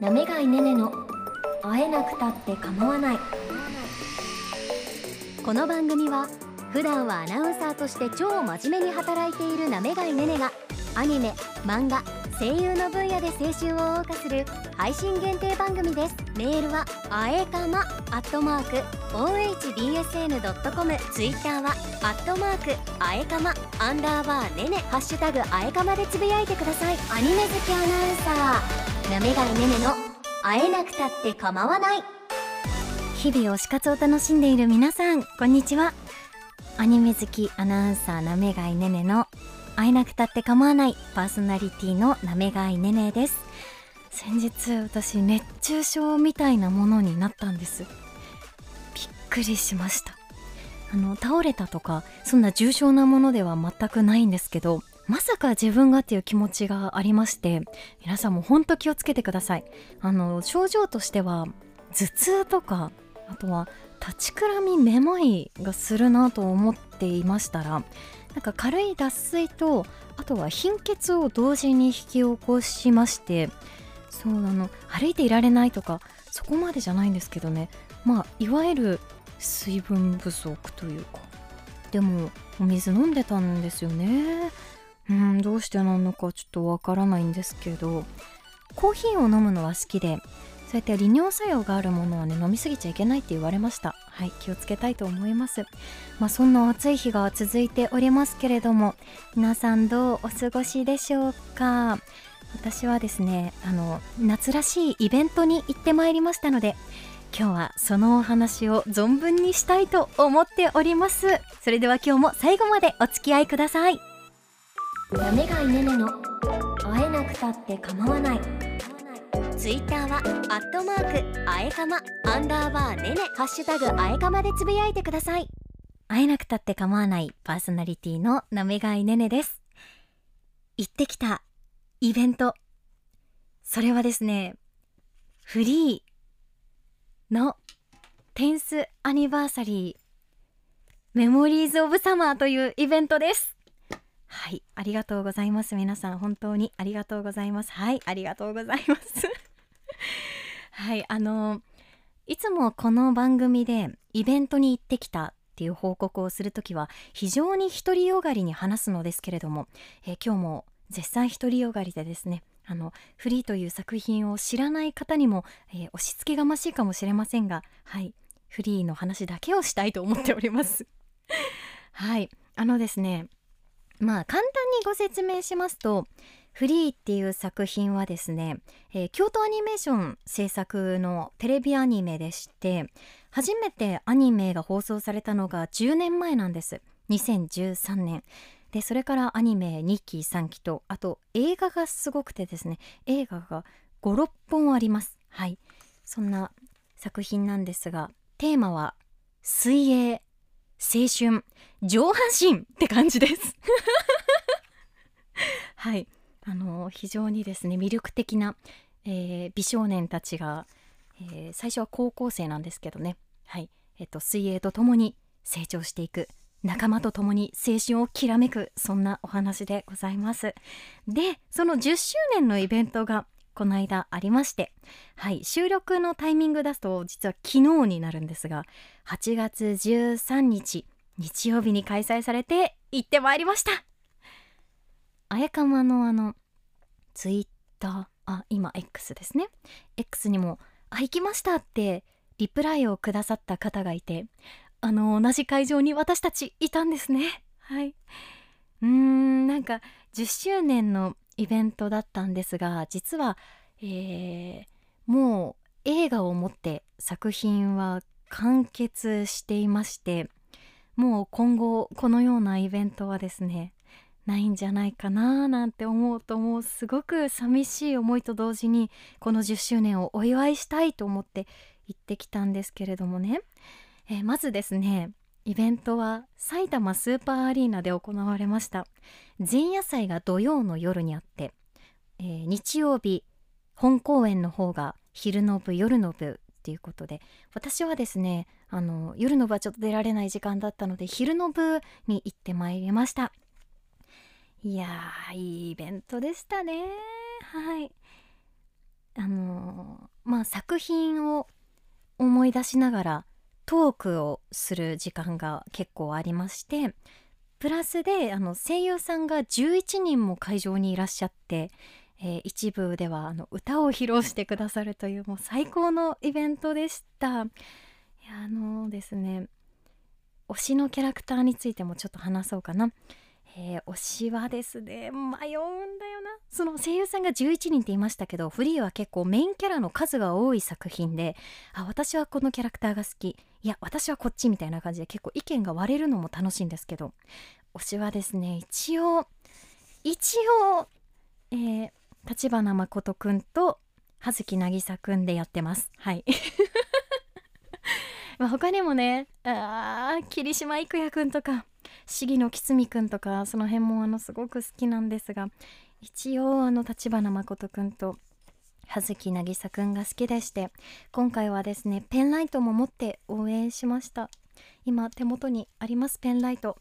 なめがいねねの会えなくたって構わない。この番組は普段はアナウンサーとして超真面目に働いているなめがいねねがアニメ漫画声優の分野で青春を謳歌する配信限定番組です。メールはあえかまアットマーク ohbsn.com ツイッターはアットマークあえかまアンダーバーねねハッシュタグあえかまでつぶやいてください。アニメ好きアナウンサー。なめがいねねの会えなくたって構わない。日々推し活を楽しんでいる皆さんこんにちは。アニメ好きアナウンサーなめがいねねの会えなくたって構わないパーソナリティのなめがいねねです。先日私熱中症みたいなものになったんです。びっくりしました。あの倒れたとかそんな重症なものでは全くないんですけどまさか自分がっていう気持ちがありまして皆さんも本当気をつけてください。あの症状としては頭痛とかあとは立ちくらみめまいがするなと思っていましたらなんか軽い脱水とあとは貧血を同時に引き起こしましてそうなの歩いていられないとかそこまでじゃないんですけどね。まあいわゆる水分不足というか。でもお水飲んでたんですよね。うんどうしてなのかちょっとわからないんですけどコーヒーを飲むのは好きでそうやって利尿作用があるものはね飲みすぎちゃいけないって言われました。はい気をつけたいと思います。まあそんな暑い日が続いておりますけれども皆さんどうお過ごしでしょうか？私はですねあの夏らしいイベントに行ってまいりましたので今日はそのお話を存分にしたいと思っております。それでは今日も最後までお付き合いください。なめがいねねの会えなくたって構わない。ツイッターはアットマークあえかまアンダーバーねねハッシュタグあえかまでつぶやいてください。会えなくたって構わないパーソナリティのなめがいねねです。行ってきたイベント。それはですねフリーのテンスアニバーサリーメモリーズ・オブ・サマーというイベントです。はいありがとうございます。皆さん本当にありがとうございます。はいありがとうございます。はいあのいつもこの番組でイベントに行ってきたっていう報告をするときは非常に独りよがりに話すのですけれども、えー、今日も絶賛独りよがりでですねあのフリーという作品を知らない方にも、えー、押し付けがましいかもしれませんがはいフリーの話だけをしたいと思っております。はいあのですねまあ簡単にご説明しますとフリーっていう作品はですね、えー、京都アニメーション制作のテレビアニメでして初めてアニメが放送されたのが10年前なんです。2013年。でそれからアニメ2期3期とあと映画がすごくてですね映画が56本あります。はい。そんな作品なんですがテーマは水泳。青春上半身って感じです。はい。あの非常にですね魅力的な、えー、美少年たちが、えー、最初は高校生なんですけどね。はい。えっと水泳とともに成長していく仲間と共に青春をきらめくそんなお話でございます。でその10周年のイベントがこの間ありましてはい収録のタイミングだと実は昨日になるんですが8月13日日曜日に開催されて行ってまいりました。あやかまのあのツイッターあ今 X ですね。X にも「あ行きました」ってリプライをくださった方がいてあの同じ会場に私たちいたんですね。はい。うーんなんか10周年のイベントだったんですが実は、えー、もう映画をもって作品は完結していましてもう今後このようなイベントはですねないんじゃないかななんて思うともうすごく寂しい思いと同時にこの10周年をお祝いしたいと思って行ってきたんですけれどもね。えー、まずですねイベントは埼玉スーパーアリーナで行われました。前夜祭が土曜の夜にあって、えー、日曜日本公演の方が昼の部夜の部っていうことで私はですねあの夜の部はちょっと出られない時間だったので昼の部に行ってまいりました。いやーいいイベントでしたね。はい。あのまあ、作品を思い出しながらトークをする時間が結構ありましてプラスであの声優さんが11人も会場にいらっしゃって、えー、一部ではあの歌を披露してくださるというもう最高のイベントでした。いやあのですね推しのキャラクターについてもちょっと話そうかな。えー、推しはですね迷うんだよな。その声優さんが11人って言いましたけどフリーは結構メインキャラの数が多い作品であ私はこのキャラクターが好き。いや私はこっちみたいな感じで結構意見が割れるのも楽しいんですけど推しはですね一応一応、えー、立花誠くんと葉月渚くんでやってます。はい。まあ他にもねああ霧島郁也くんとか市議のきつみくんとかその辺もあのすごく好きなんですが一応あの立花誠くんと葉月渚くんが好きでして今回はですねペンライトも持って応援しました。今手元にありますペンライト。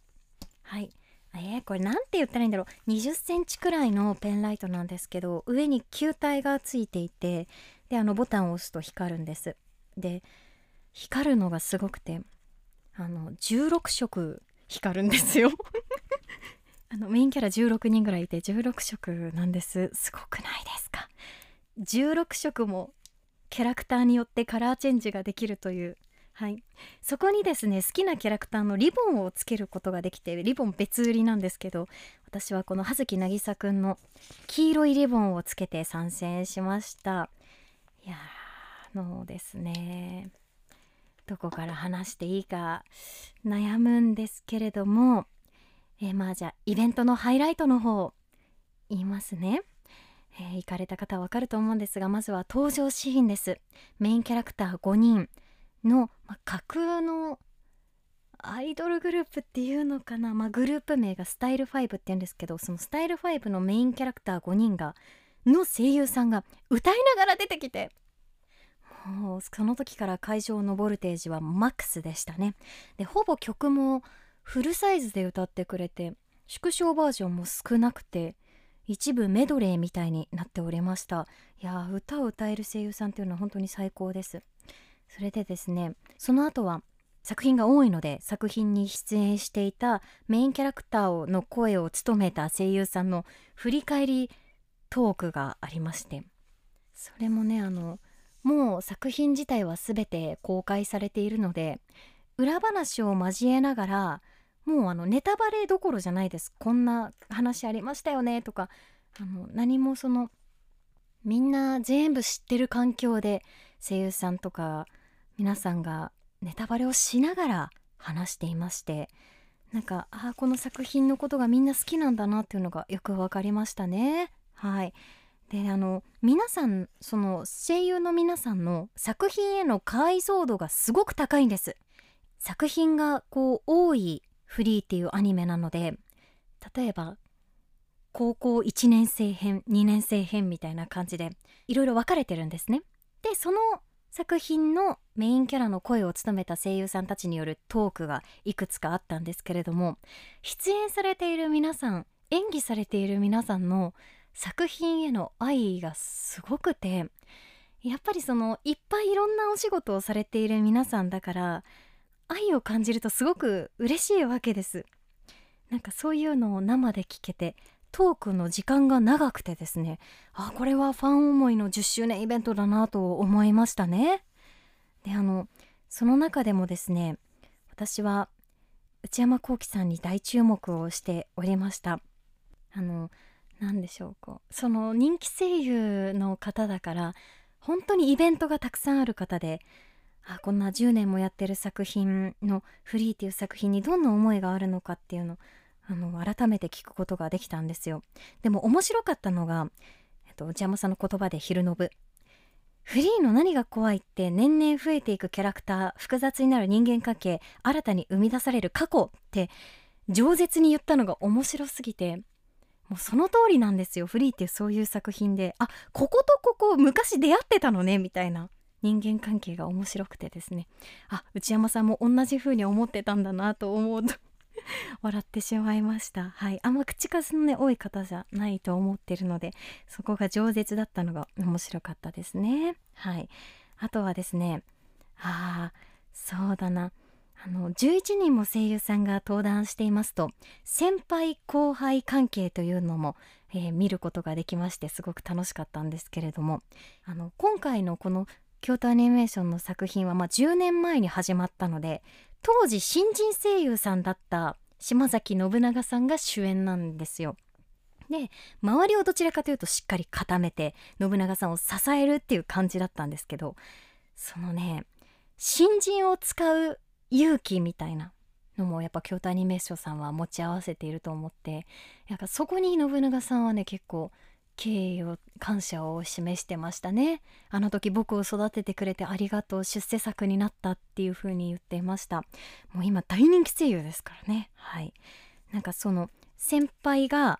はい。えー、これ何て言ったらいいんだろう。20センチくらいのペンライトなんですけど上に球体がついていてであのボタンを押すと光るんです。で光るのがすごくてあの16色光るんですよ。あのメインキャラ16人ぐらいいて16色なんです。すごくないですか？16色もキャラクターによってカラーチェンジができるという。はい。そこにですね好きなキャラクターのリボンをつけることができてリボン別売りなんですけど私はこの葉月渚くんの黄色いリボンをつけて参戦しました。いやーのですねどこから話していいか悩むんですけれども、えー、まあじゃあイベントのハイライトの方言いますね。えー、行かれた方はわかると思うんですがまずは登場シーンですメインキャラクター5人の、まあ、架空のアイドルグループっていうのかな、まあ、グループ名がスタイル5って言うんですけどそのスタイル5のメインキャラクター5人がの声優さんが歌いながら出てきてその時から会場のボルテージはマックスでしたね。でほぼ曲もフルサイズで歌ってくれて縮小バージョンも少なくて一部メドレーみたいになっておりました。いや歌を歌える声優さんっていうのは本当に最高です。それでですねその後は作品が多いので作品に出演していたメインキャラクターの声を務めた声優さんの振り返りトークがありましてそれもねあのもう作品自体は全て公開されているので裏話を交えながらもうあのネタバレどころじゃないです。こんな話ありましたよねとかあの何もそのみんな全部知ってる環境で声優さんとか皆さんがネタバレをしながら話していましてなんかああこの作品のことがみんな好きなんだなっていうのがよく分かりましたね。はい。であの皆さんその声優の皆さんの作品への解像度がすごく高いんです。作品がこう多いフリーっていうアニメなので例えば高校1年生編2年生編みたいな感じでいろいろ分かれてるんですね。でその作品のメインキャラの声を務めた声優さんたちによるトークがいくつかあったんですけれども出演されている皆さん演技されている皆さんの作品への愛がすごくてやっぱりそのいっぱいいろんなお仕事をされている皆さんだから愛を感じるとすごく嬉しいわけです。なんかそういうのを生で聞けてトークの時間が長くてですねあこれはファン思いの10周年イベントだなと思いましたね。であのその中でもですね私は内山聖輝さんに大注目をしておりました。あの何でしょうこう。その人気声優の方だから本当にイベントがたくさんある方であこんな10年もやってる作品の「フリー」っていう作品にどんな思いがあるのかっていうのあの改めて聞くことができたんですよ。でも面白かったのが、えっと、内山さんの言葉で「昼の部」フリーの何が怖いって年々増えていくキャラクター複雑になる人間関係新たに生み出される過去って饒舌に言ったのが面白すぎてもうその通りなんですよ。フリーっていうそういう作品で。あこことここ昔出会ってたのねみたいな。人間関係が面白くてですね。あ内山さんも同じ風に思ってたんだなと思うと 笑ってしまいました。はい。あんま口数のね多い方じゃないと思ってるのでそこが饒舌だったのが面白かったですね。はい。あとはですねああそうだな。あの11人も声優さんが登壇していますと先輩後輩関係というのも、えー、見ることができましてすごく楽しかったんですけれどもあの今回のこの京都アニメーションの作品は、まあ、10年前に始まったので当時新人声優さんだった島崎信長さんが主演なんですよ。で周りをどちらかというとしっかり固めて信長さんを支えるっていう感じだったんですけどそのね新人を使う勇気みたいなのもやっぱ京都アニメーションさんは持ち合わせていると思ってやっぱそこに信長さんはね結構敬意を感謝を示してましたね。あの時僕を育ててくれてありがとう出世作になったっていう風に言っていました。もう今大人気声優ですからね。はい。なんかその先輩が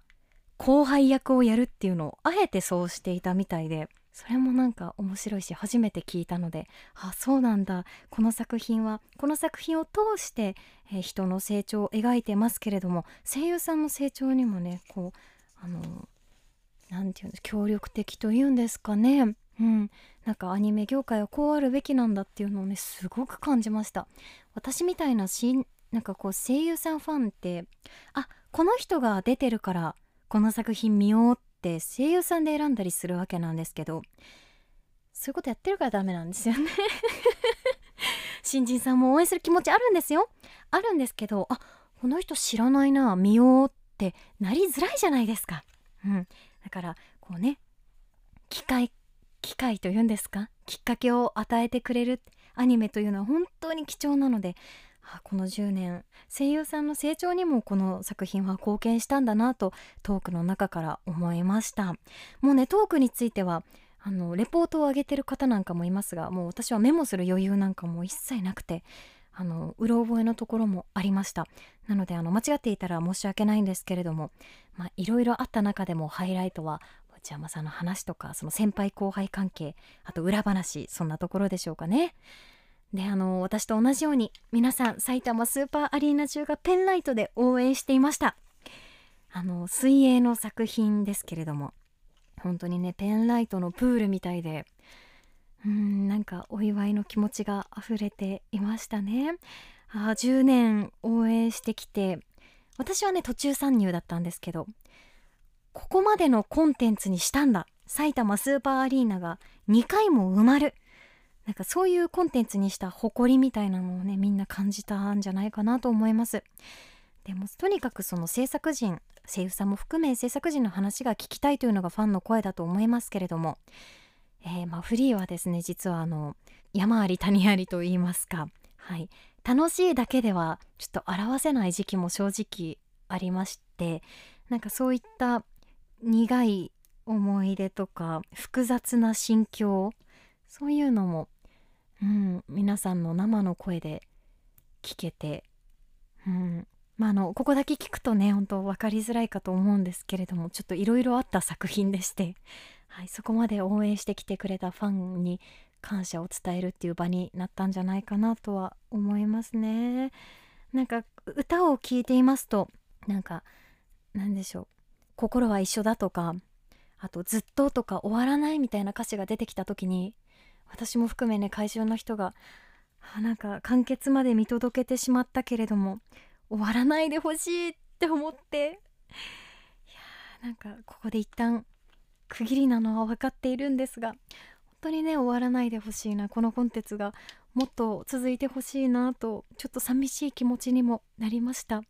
後輩役をやるっていうのをあえてそうしていたみたいでそれもなんか面白いし初めて聞いたのであそうなんだ。この作品はこの作品を通して、えー、人の成長を描いてますけれども声優さんの成長にもねこうあの何て言うんです協力的というんですかね。うん。なんかアニメ業界はこうあるべきなんだっていうのをねすごく感じました。私みたいなしなんかこう声優さんファンってあこの人が出てるからこの作品見ようっって声優さんで選んだりするわけなんですけどそういうことやってるからダメなんですよね。新人さんも応援する気持ちあるんですよ。あるんですけどあこの人知らないな見ようってなりづらいじゃないですか。うん。だからこうね機会機会というんですか？きっかけを与えてくれるアニメというのは本当に貴重なのであこの10年声優さんの成長にもこの作品は貢献したんだなとトークの中から思いました。もうねトークについてはあのレポートを上げてる方なんかもいますがもう私はメモする余裕なんかも一切なくてあのうろ覚えのところもありました。なのであの間違っていたら申し訳ないんですけれどもいろいろあった中でもハイライトは内山さんの話とかその先輩後輩関係あと裏話そんなところでしょうかね。であの私と同じように皆さん埼玉スーパーアリーナ中がペンライトで応援していました。あの水泳の作品ですけれども本当にねペンライトのプールみたいでうんなんかお祝いの気持ちが溢れていましたね。あ10年応援してきて私はね途中参入だったんですけどここまでのコンテンツにしたんだ。埼玉スーパーアリーナが2回も埋まる。なんかそういうコンテンツにした誇りみたいなのをねみんな感じたんじゃないかなと思います。でもとにかくその制作陣声優さんも含め制作陣の話が聞きたいというのがファンの声だと思いますけれども、えー、まフリーはですね実はあの山あり谷ありと言いますか。はい。楽しいだけではちょっと表せない時期も正直ありましてなんかそういった苦い思い出とか複雑な心境そういうのもうん、皆さんの生の声で聞けて、うんまあ、あのここだけ聞くとね本当分かりづらいかと思うんですけれどもちょっといろいろあった作品でして、はい、そこまで応援してきてくれたファンに感謝を伝えるっていう場になったんじゃないかなとは思いますね。なんか歌を聴いていますとなんかなんでしょう心は一緒だとかあとずっととか終わらないみたいな歌詞が出てきた時に私も含めね会場の人がなんか完結まで見届けてしまったけれども終わらないでほしいって思っていやなんかここで一旦区切りなのは分かっているんですが本当にね終わらないでほしいなこのコンテンツがもっと続いてほしいなとちょっと寂しい気持ちにもなりました。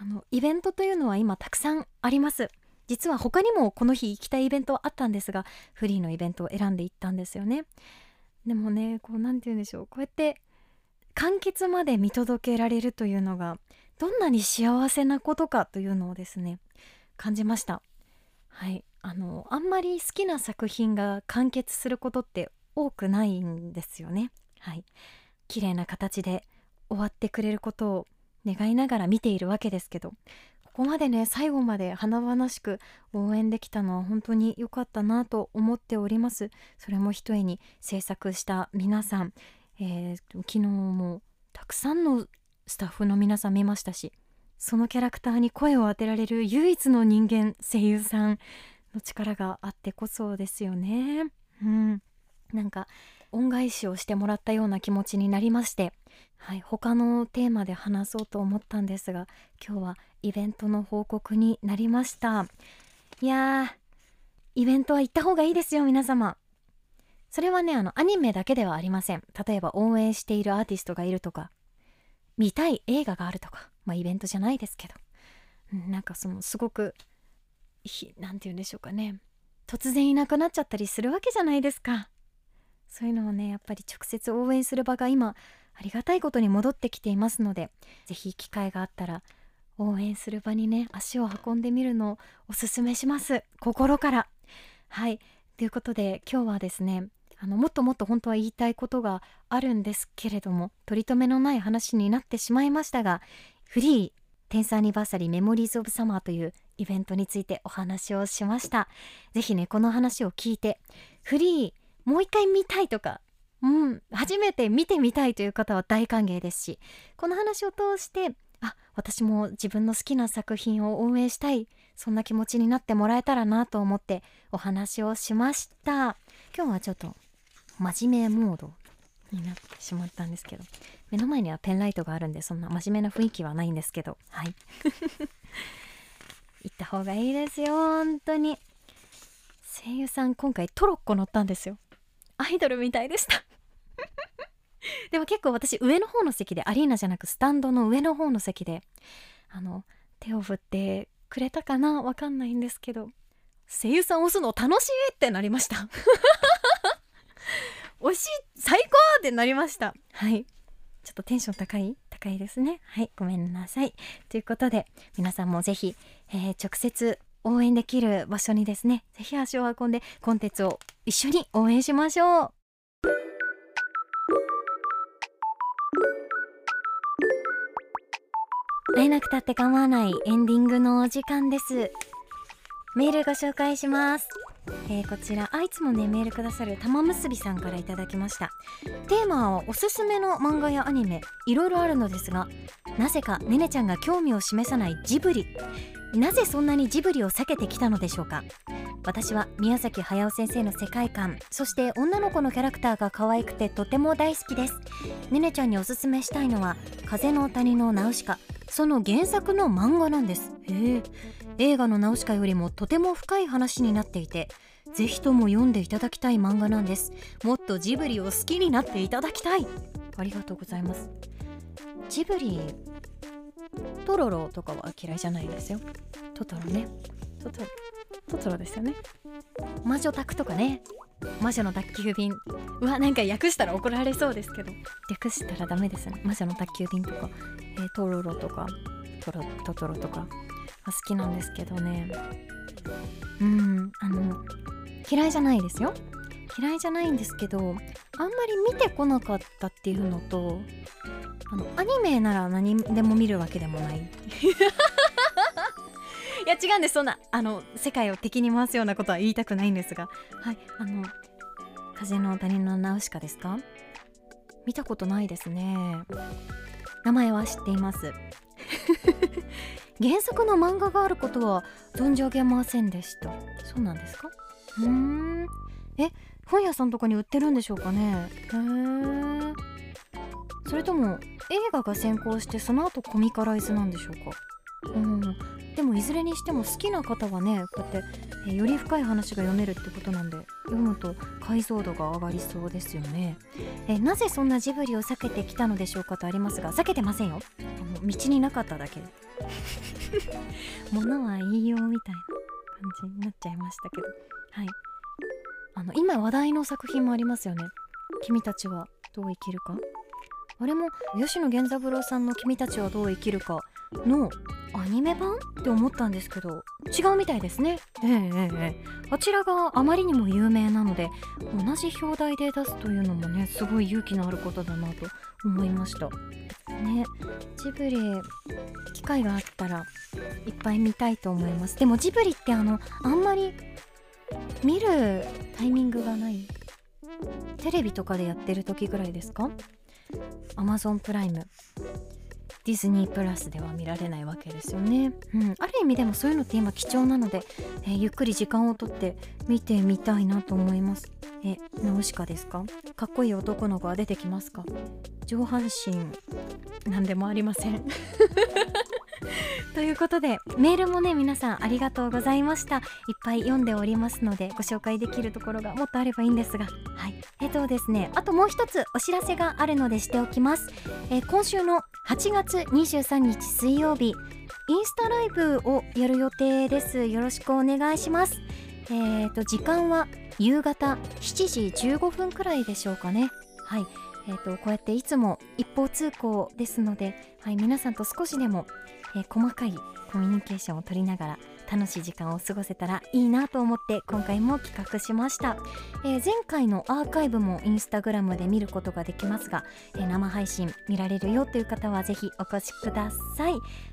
あのイベントというのは今たくさんあります。実は他にもこの日行きたいイベントあったんですがフリーのイベントを選んでいったんですよね。でもねこう何て言うんでしょう。こうやって完結まで見届けられるというのがどんなに幸せなことかというのをですね感じました。はい。あのあんまり好きな作品が完結することって多くないんですよね。はい。綺麗な形で終わってくれることを願いながら見ているわけですけどここまでね最後まで華々しく応援できたのは本当に良かったなと思っております。それもひとえに制作した皆さん、えー、昨日もたくさんのスタッフの皆さん見ましたしそのキャラクターに声を当てられる唯一の人間声優さんの力があってこそですよね。うん。なんか恩返しをしてもらったような気持ちになりましてはい他のテーマで話そうと思ったんですが今日はイベントの報告になりました。いやーイベントは行った方がいいですよ皆様。それはねあのアニメだけではありません。例えば応援しているアーティストがいるとか見たい映画があるとかまあイベントじゃないですけど、うんなんかそのすごく何て言うんでしょうかね。突然いなくなっちゃったりするわけじゃないですか。そういうのをねやっぱり直接応援する場が今ありがたいことに戻ってきていますので是非機会があったら応援する場にね足を運んでみるのをおすすめします。心から。はい。ということで今日はですねあのもっともっと本当は言いたいことがあるんですけれども取り留めのない話になってしまいましたがフリー10スアニバーサリーメモリーズ・オブ・サマーというイベントについてお話をしました。ぜひねこの話を聞いてフリーもう一回見たいとかうん初めて見てみたいという方は大歓迎ですしこの話を通してあ私も自分の好きな作品を応援したいそんな気持ちになってもらえたらなと思ってお話をしました。今日はちょっと真面目モードになってしまったんですけど目の前にはペンライトがあるんでそんな真面目な雰囲気はないんですけどはい。行った方がいいですよ本当に。声優さん今回トロッコ乗ったんですよ。アイドルみたいでした。でも結構私上の方の席でアリーナじゃなくスタンドの上の方の席であの手を振ってくれたかなわかんないんですけど声優さん押すの楽しいってなりました。推し最高ってなりました。はい。ちょっとテンション高い高いですね。はい。ごめんなさい。ということで皆さんもぜひ、えー、直接応援できる場所にですねぜひ足を運んでコンテンツを一緒に応援しましょう。会えなくたって構わないエンディングのお時間です。メールご紹介します。えー、こちらあいつもねメールくださる玉結びさんからいただきました。テーマはおすすめの漫画やアニメ。いろいろあるのですがなぜかねねちゃんが興味を示さないジブリ。なぜそんなにジブリを避けてきたのでしょうか。私は宮崎駿先生の世界観そして女の子のキャラクターが可愛くてとても大好きです。ねねちゃんにおすすめしたいのは風の谷のナウシカ。その原作の漫画なんです。へえ映画のナウシカよりもとても深い話になっていてぜひとも読んでいただきたい漫画なんです。もっとジブリを好きになっていただきたい。ありがとうございます。ジブリトロロとかは嫌いじゃないですよ。トトロね。トトロトトロですよね。魔女宅とかね。魔女の宅急便。うわなんか訳したら怒られそうですけど。略したらダメですね。魔女の宅急便とか、えー、トロロとか。トロトトロとか。好きなんですけどね。うんあの嫌いじゃないですよ。嫌いじゃないんですけどあんまり見てこなかったっていうのとあのアニメなら何でも見るわけでもない。いや違うんです。そんなあの世界を敵に回すようなことは言いたくないんですが。はいあの風の谷のナウシカですか？見たことないですね。名前は知っています。原作の漫画があることは存じ上げませんでした。そうなんですか？うーん。え本屋さんとかに売ってるんでしょうかね？へえそれとも映画が先行してその後コミカライズなんでしょうか？うん。でもいずれにしても好きな方はねこうやって、えより深い話が読めるってことなんで読むと解像度が上がりそうですよね。えなぜそんなジブリを避けてきたのでしょうかとありますが避けてませんよ。あの道になかっただけ。物は言いようみたいな感じになっちゃいましたけど。はい。あの今話題の作品もありますよね。君たちはどう生きるか。あれも吉野源三郎さんの「君たちはどう生きるか」のアニメ版？って思ったんですけど違うみたいですね。ええええあちらがあまりにも有名なので同じ表題で出すというのもねすごい勇気のあることだなと思いました。ねジブリ機会があったらいっぱい見たいと思います。でもジブリってあのあんまり見るタイミングがない。テレビとかでやってる時ぐらいですか？Amazon プライム。ディズニープラスでは見られないわけですよね、うん、ある意味でもそういうのって今貴重なので、えー、ゆっくり時間をとって見てみたいなと思います。えナウシカですか？かっこいい男の子は出てきますか？上半身なんでもありません。ということでメールもね皆さんありがとうございました。いっぱい読んでおりますのでご紹介できるところがもっとあればいいんですが。はい。えっとですねあともう一つお知らせがあるのでしておきます、えー、今週の8月23日水曜日インスタライブをやる予定です。よろしくお願いします。えーと時間は夕方7時15分くらいでしょうかね。はい。えーと、こうやっていつも一方通行ですので、はい、皆さんと少しでも、えー、細かいコミュニケーションを取りながら楽しい時間を過ごせたらいいなと思って今回も企画しました、えー、前回のアーカイブもインスタグラムで見ることができますが、えー、生配信見られるよという方はぜひお越しください。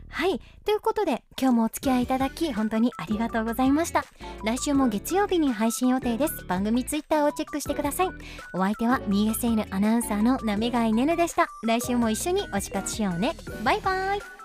はい。ということで今日もお付き合いいただき本当にありがとうございました。来週も月曜日に配信予定です。番組ツイッターをチェックしてください。お相手は BSN アナウンサーのなめがいねねでした。来週も一緒におし活しようね。バイバイ。